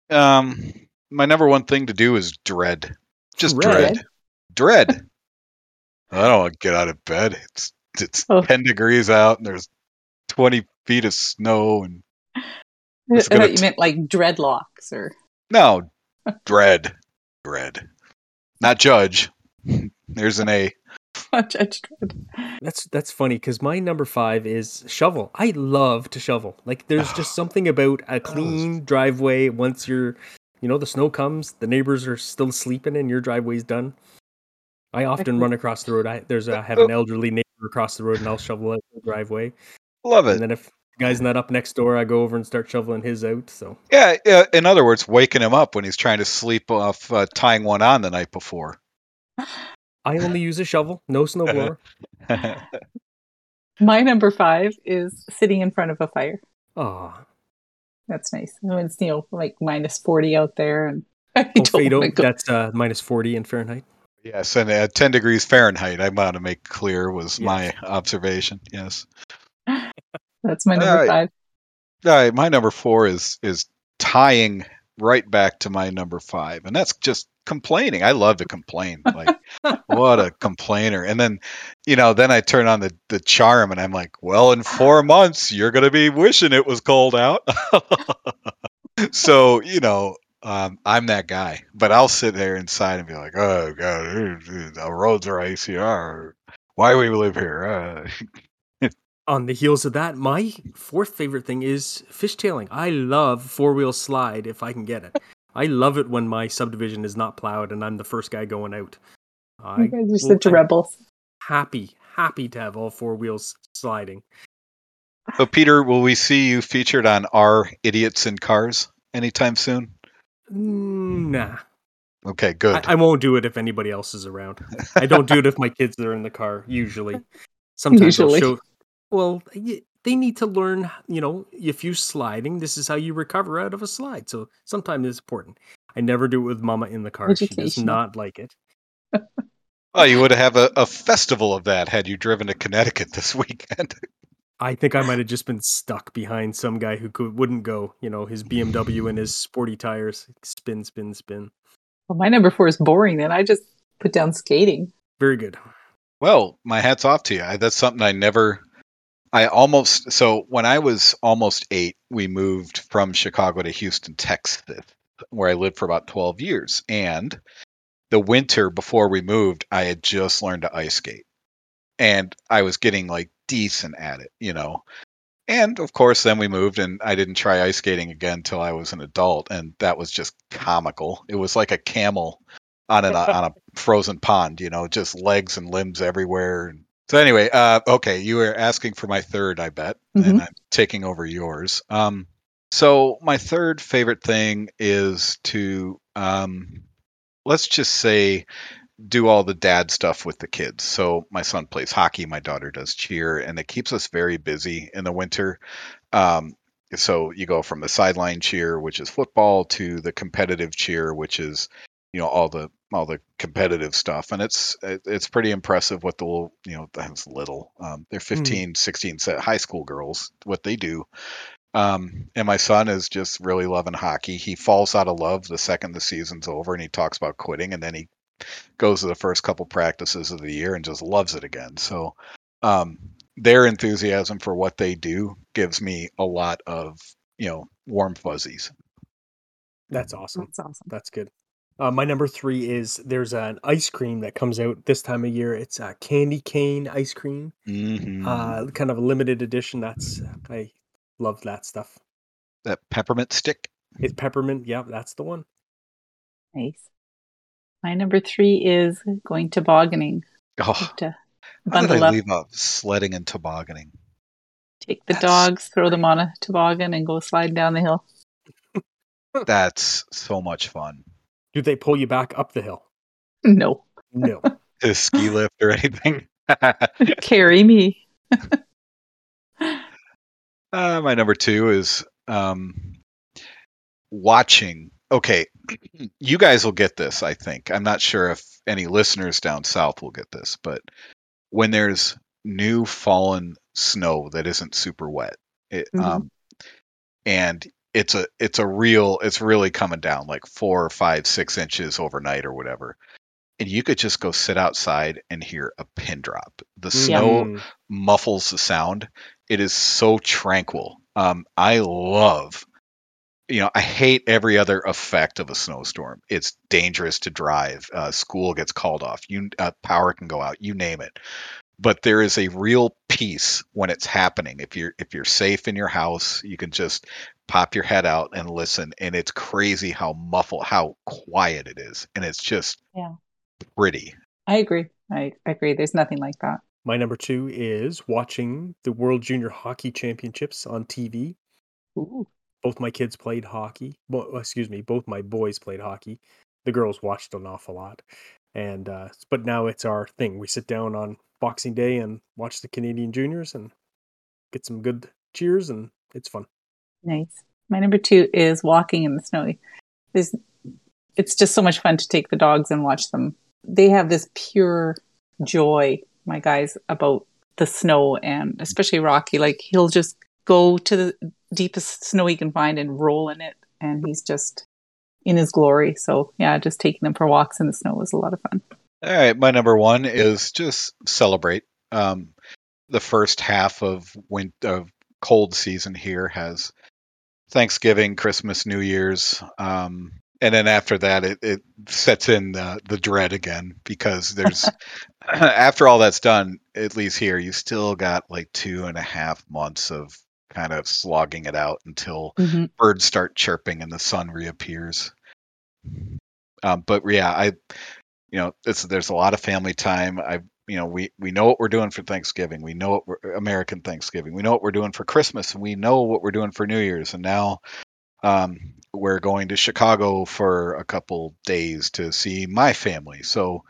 um, my number one thing to do is dread. Just dread. Dread. dread. I don't want to get out of bed. It's it's oh. ten degrees out and there's twenty feet of snow and. I thought you t- meant like dreadlocks or. No, dread, dread, not judge. There's an A. Judge That's that's funny because my number five is shovel. I love to shovel. Like there's just something about a clean driveway once you're, you know, the snow comes, the neighbors are still sleeping, and your driveway's done. I often run across the road. I there's a, I have an elderly neighbor across the road, and I'll shovel out the driveway. Love it. And then if the guy's not up next door, I go over and start shoveling his out. So yeah, yeah. In other words, waking him up when he's trying to sleep off uh, tying one on the night before. I only use a shovel, no snowblower. My number five is sitting in front of a fire. Oh, that's nice. When it's you know like minus forty out there, and oh, Fado, that's uh, minus forty in Fahrenheit. Yes, and at ten degrees Fahrenheit, I want to make clear was yes. my observation. Yes, that's my number five. All right, my number four is is tying right back to my number five, and that's just complaining. I love to complain. Like, what a complainer. And then, you know, then I turn on the, the charm and I'm like, well, in four months, you're going to be wishing it was cold out. so, you know, um, I'm that guy, but I'll sit there inside and be like, oh, God, the roads are icy. Why do we live here? Uh, on the heels of that, my fourth favorite thing is fishtailing. I love four wheel slide if I can get it. I love it when my subdivision is not plowed and I'm the first guy going out. I, you guys are such rebels. Happy, happy to have all four wheels sliding. So, Peter, will we see you featured on our Idiots in Cars anytime soon? Nah. Okay, good. I, I, won't do it if anybody else is around. I don't do it if my kids are in the car. Usually, sometimes usually. I'll show. Well, they need to learn, you know, if you're sliding, this is how you recover out of a slide. So sometimes it's important. I never do it with mama in the car. Education. She does not like it. well, you would have a, a festival of that had you driven to Connecticut this weekend. I think I might have just been stuck behind some guy who could, wouldn't go. You know, his BMW and his sporty tires spin, spin, spin. Well, my number four is boring. Then I just put down skating. Very good. Well, my hat's off to you. I, that's something I never I almost so when I was almost eight, we moved from Chicago to Houston, Texas, where I lived for about twelve years. And the winter before we moved, I had just learned to ice skate, and I was getting like decent at it, you know. And of course, then we moved, and I didn't try ice skating again until I was an adult, and that was just comical. It was like a camel on an uh, on a frozen pond, you know, just legs and limbs everywhere. And so anyway, uh, okay, you were asking for my third, I bet, mm-hmm. and I'm taking over yours. Um, so my third favorite thing is to um, let's just say do all the dad stuff with the kids. So my son plays hockey, my daughter does cheer, and it keeps us very busy in the winter. Um, so you go from the sideline cheer, which is football, to the competitive cheer, which is you know all the all the competitive stuff and it's it's pretty impressive what the little you know that's little um, they're 15 16 se- high school girls what they do um, and my son is just really loving hockey he falls out of love the second the season's over and he talks about quitting and then he goes to the first couple practices of the year and just loves it again so um, their enthusiasm for what they do gives me a lot of you know warm fuzzies That's awesome. That's awesome. That's good. Uh, my number three is there's an ice cream that comes out this time of year. It's a candy cane ice cream, Mhm. uh, kind of a limited edition. That's I love that stuff. that peppermint stick It's peppermint. Yeah, that's the one. Nice. My number three is going tobogganing. oh To how did i up, leave off sledding and tobogganing take the That's- dogs, throw them on a toboggan, and go sliding down the hill. That's so much fun. Do they pull you back up the hill? No, No. A ski lift or anything. carry me. uh, my number two is um, watching. Okay, you guys will get this. I think. I'm not sure if any listeners down south will get this, but when there's new fallen snow that isn't super wet, it, Mhm. um, and it's a it's a real it's really coming down like four or five six inches overnight or whatever. And you could just go sit outside and hear a pin drop. The snow Mm. muffles the sound. It is so tranquil. Um i love you know i hate every other effect of a snowstorm. It's dangerous to drive. Uh, school gets called off. You uh, power can go out. You name it but there is a real peace when it's happening if you're if you're safe in your house you can just pop your head out and listen and it's crazy how muffled how quiet it is and it's just Yeah. pretty I agree. I agree. There's nothing like that. My number two is watching the World Junior Hockey Championships on TV. Ooh. Both my kids played hockey. Well, excuse me, both my boys played hockey. The girls watched an awful lot. And uh, but now it's our thing. We sit down on Boxing Day and watch the Canadian juniors and get some good cheers, and it's fun. Nice. My number two is walking in the snow. There's, it's just so much fun to take the dogs and watch them. They have this pure joy, my guys, about the snow and especially Rocky. Like he'll just go to the deepest snow he can find and roll in it, and he's just in his glory. So yeah, just taking them for walks in the snow was a lot of fun. All right, my number one is just celebrate. Um, the first half of win- of cold season here has Thanksgiving, Christmas, New Year's, um, and then after that, it, it sets in the, the dread again because there's after all that's done, at least here, you still got like two and a half months of kind of slogging it out until birds start chirping and the sun reappears. Um, but yeah, I, you know, it's there's a lot of family time. I, you know, we we know what we're doing for Thanksgiving. We know what we're American Thanksgiving. We know what we're doing for Christmas, and we know what we're doing for New Year's. And now, um, we're going to Chicago for a couple days to see my family. So,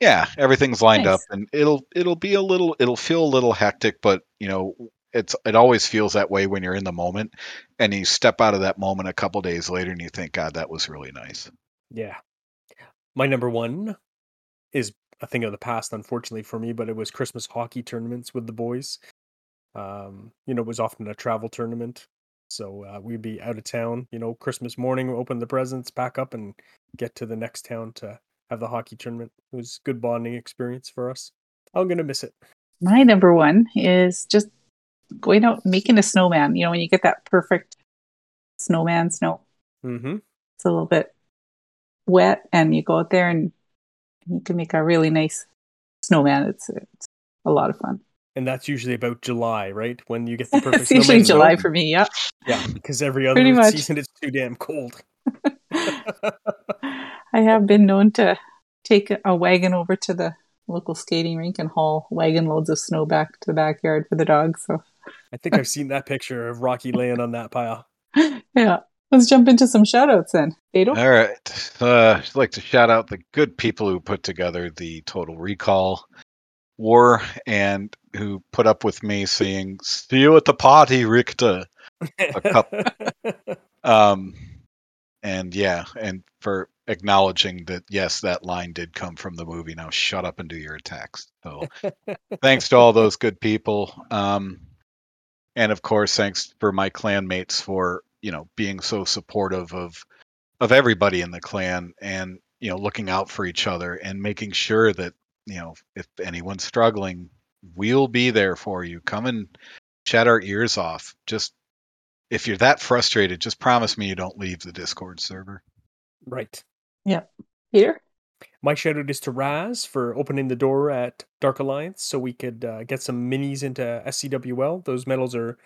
yeah, everything's lined Nice. up, and it'll it'll be a little it'll feel a little hectic, but you know. It's it always feels that way when you're in the moment, and you step out of that moment a couple days later, and you think, God, that was really nice. Yeah. My number one is a thing of the past, unfortunately for me, but it was Christmas hockey tournaments with the boys. Um, you know, it was often a travel tournament. So uh, we'd be out of town, you know, Christmas morning, open the presents, pack up, and get to the next town to have the hockey tournament. It was a good bonding experience for us. I'm going to miss it. My number one is just going out making a snowman. You know, when you get that perfect snowman snow, Mm-hmm. it's a little bit wet, and you go out there and you can make a really nice snowman. It's, it's a lot of fun. And that's usually about July, right? When you get the perfect it's usually snowman snow? July for me. Yep. Yeah, because every other season it's too damn cold. I have been known to take a wagon over to the local skating rink and haul wagon loads of snow back to the backyard for the dogs. So I think I've seen that picture of Rocky laying on that pile. yeah, let's jump into some shout outs then. Beto? All right. Uh, I'd like to shout out the good people who put together the Total Recall war and who put up with me saying, See you at the party, Richter. A cup. Um, and yeah, and for acknowledging that yes, that line did come from the movie. Now shut up and do your attacks. So thanks to all those good people. Um, and of course, thanks for my clanmates for you know being so supportive of of everybody in the clan and you know looking out for each other and making sure that you know if anyone's struggling, we'll be there for you. Come and chat our ears off. Just if you're that frustrated, just promise me you don't leave the Discord server. Right. Yep. Peter? My shout out is to Raz for opening the door at Dark Alliance so we could uh, get some minis into SCWL. Those medals are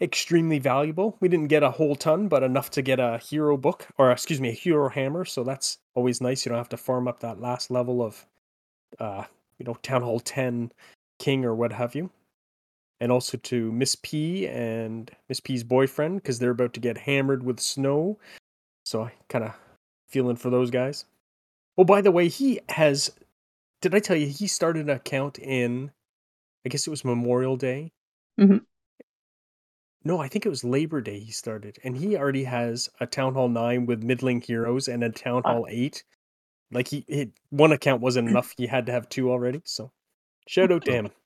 extremely valuable. We didn't get a whole ton, but enough to get a hero book, or excuse me, a hero hammer. So that's always nice. You don't have to farm up that last level of, uh, you know, Town Hall 10 King or what have you. And also to Miss P and Miss P's boyfriend because they're about to get hammered with snow. So I kind of feeling for those guys. Oh, by the way, he has. Did I tell you he started an account in? I guess it was Memorial Day. Mhm. No, I think it was Labor Day he started, and he already has a Town Hall nine with middling heroes and a Town Wow. Hall eight. Like he, he one account wasn't enough; he had to have two already. So, shout out to him.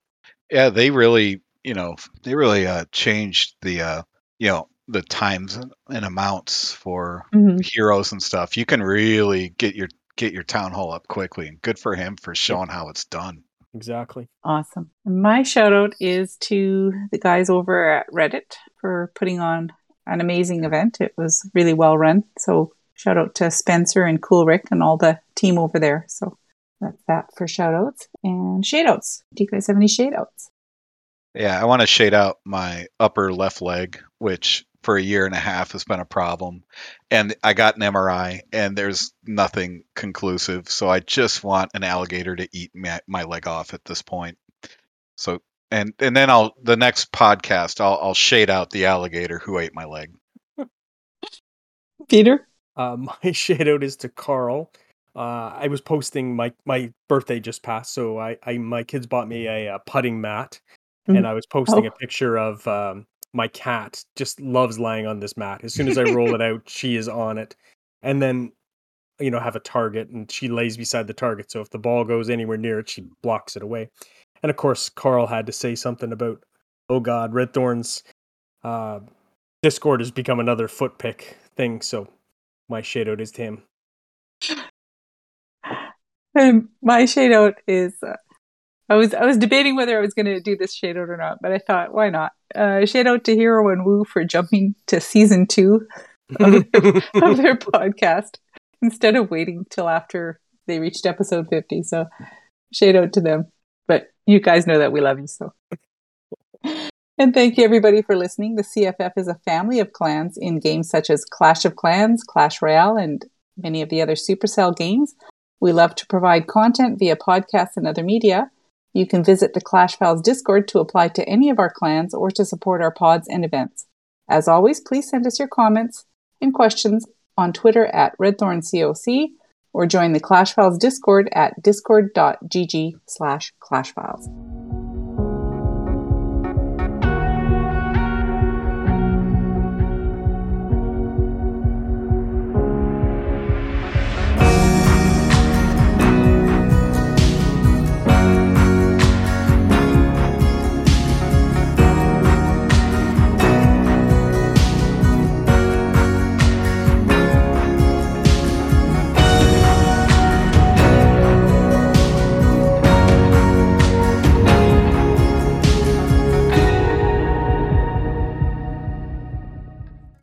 Yeah, they really, you know, they really uh, changed the, uh, you know, the times and- and amounts for Mhm. heroes and stuff. You can really get your get your town hall up quickly, and good for him for showing how it's done. Exactly. Awesome. My shout out is to the guys over at Reddit for putting on an amazing event. It was really well run. So shout out to Spencer and Cool Rick and all the team over there. So that's that for shout outs and shade outs. Do you guys have any shade outs? Yeah, I want to shade out my upper left leg, which for a year and a half has been a problem. And I got an MRI, and there's nothing conclusive. So I just want an alligator to eat my, my leg off at this point. So and and then I'll the next podcast I'll I'll shade out the alligator who ate my leg. Peter? Uh, my shade out is to Carl. Uh, I was posting my my birthday just passed, so I, I my kids bought me a, uh putting mat, and Mhm. I was posting a Oh. picture of um, my cat. Just loves lying on this mat. As soon as I roll it out, she is on it, and then you know have a target, and she lays beside the target. So if the ball goes anywhere near it, she blocks it away. And of course, Carl had to say something about, oh God, Red Thorn's uh, Discord has become another foot pick thing. So my shout out is to him. And my shade out is uh, I was I was debating whether I was going to do this shade out or not, but I thought why not? Uh, shade out to Hero and Woo for jumping to season two of their podcast instead of waiting till after they reached episode fifty. So shade out to them. But you guys know that we love you so. And thank you everybody for listening. The CFF is a family of clans in games such as Clash of Clans, Clash Royale, and many of the other Supercell games. We love to provide content via podcasts and other media. You can visit the Clash Files Discord to apply to any of our clans or to support our pods and events. As always, please send us your comments and questions on Twitter at RedthornCOC or join the Clash Files Discord at discord.gg slash clashfiles.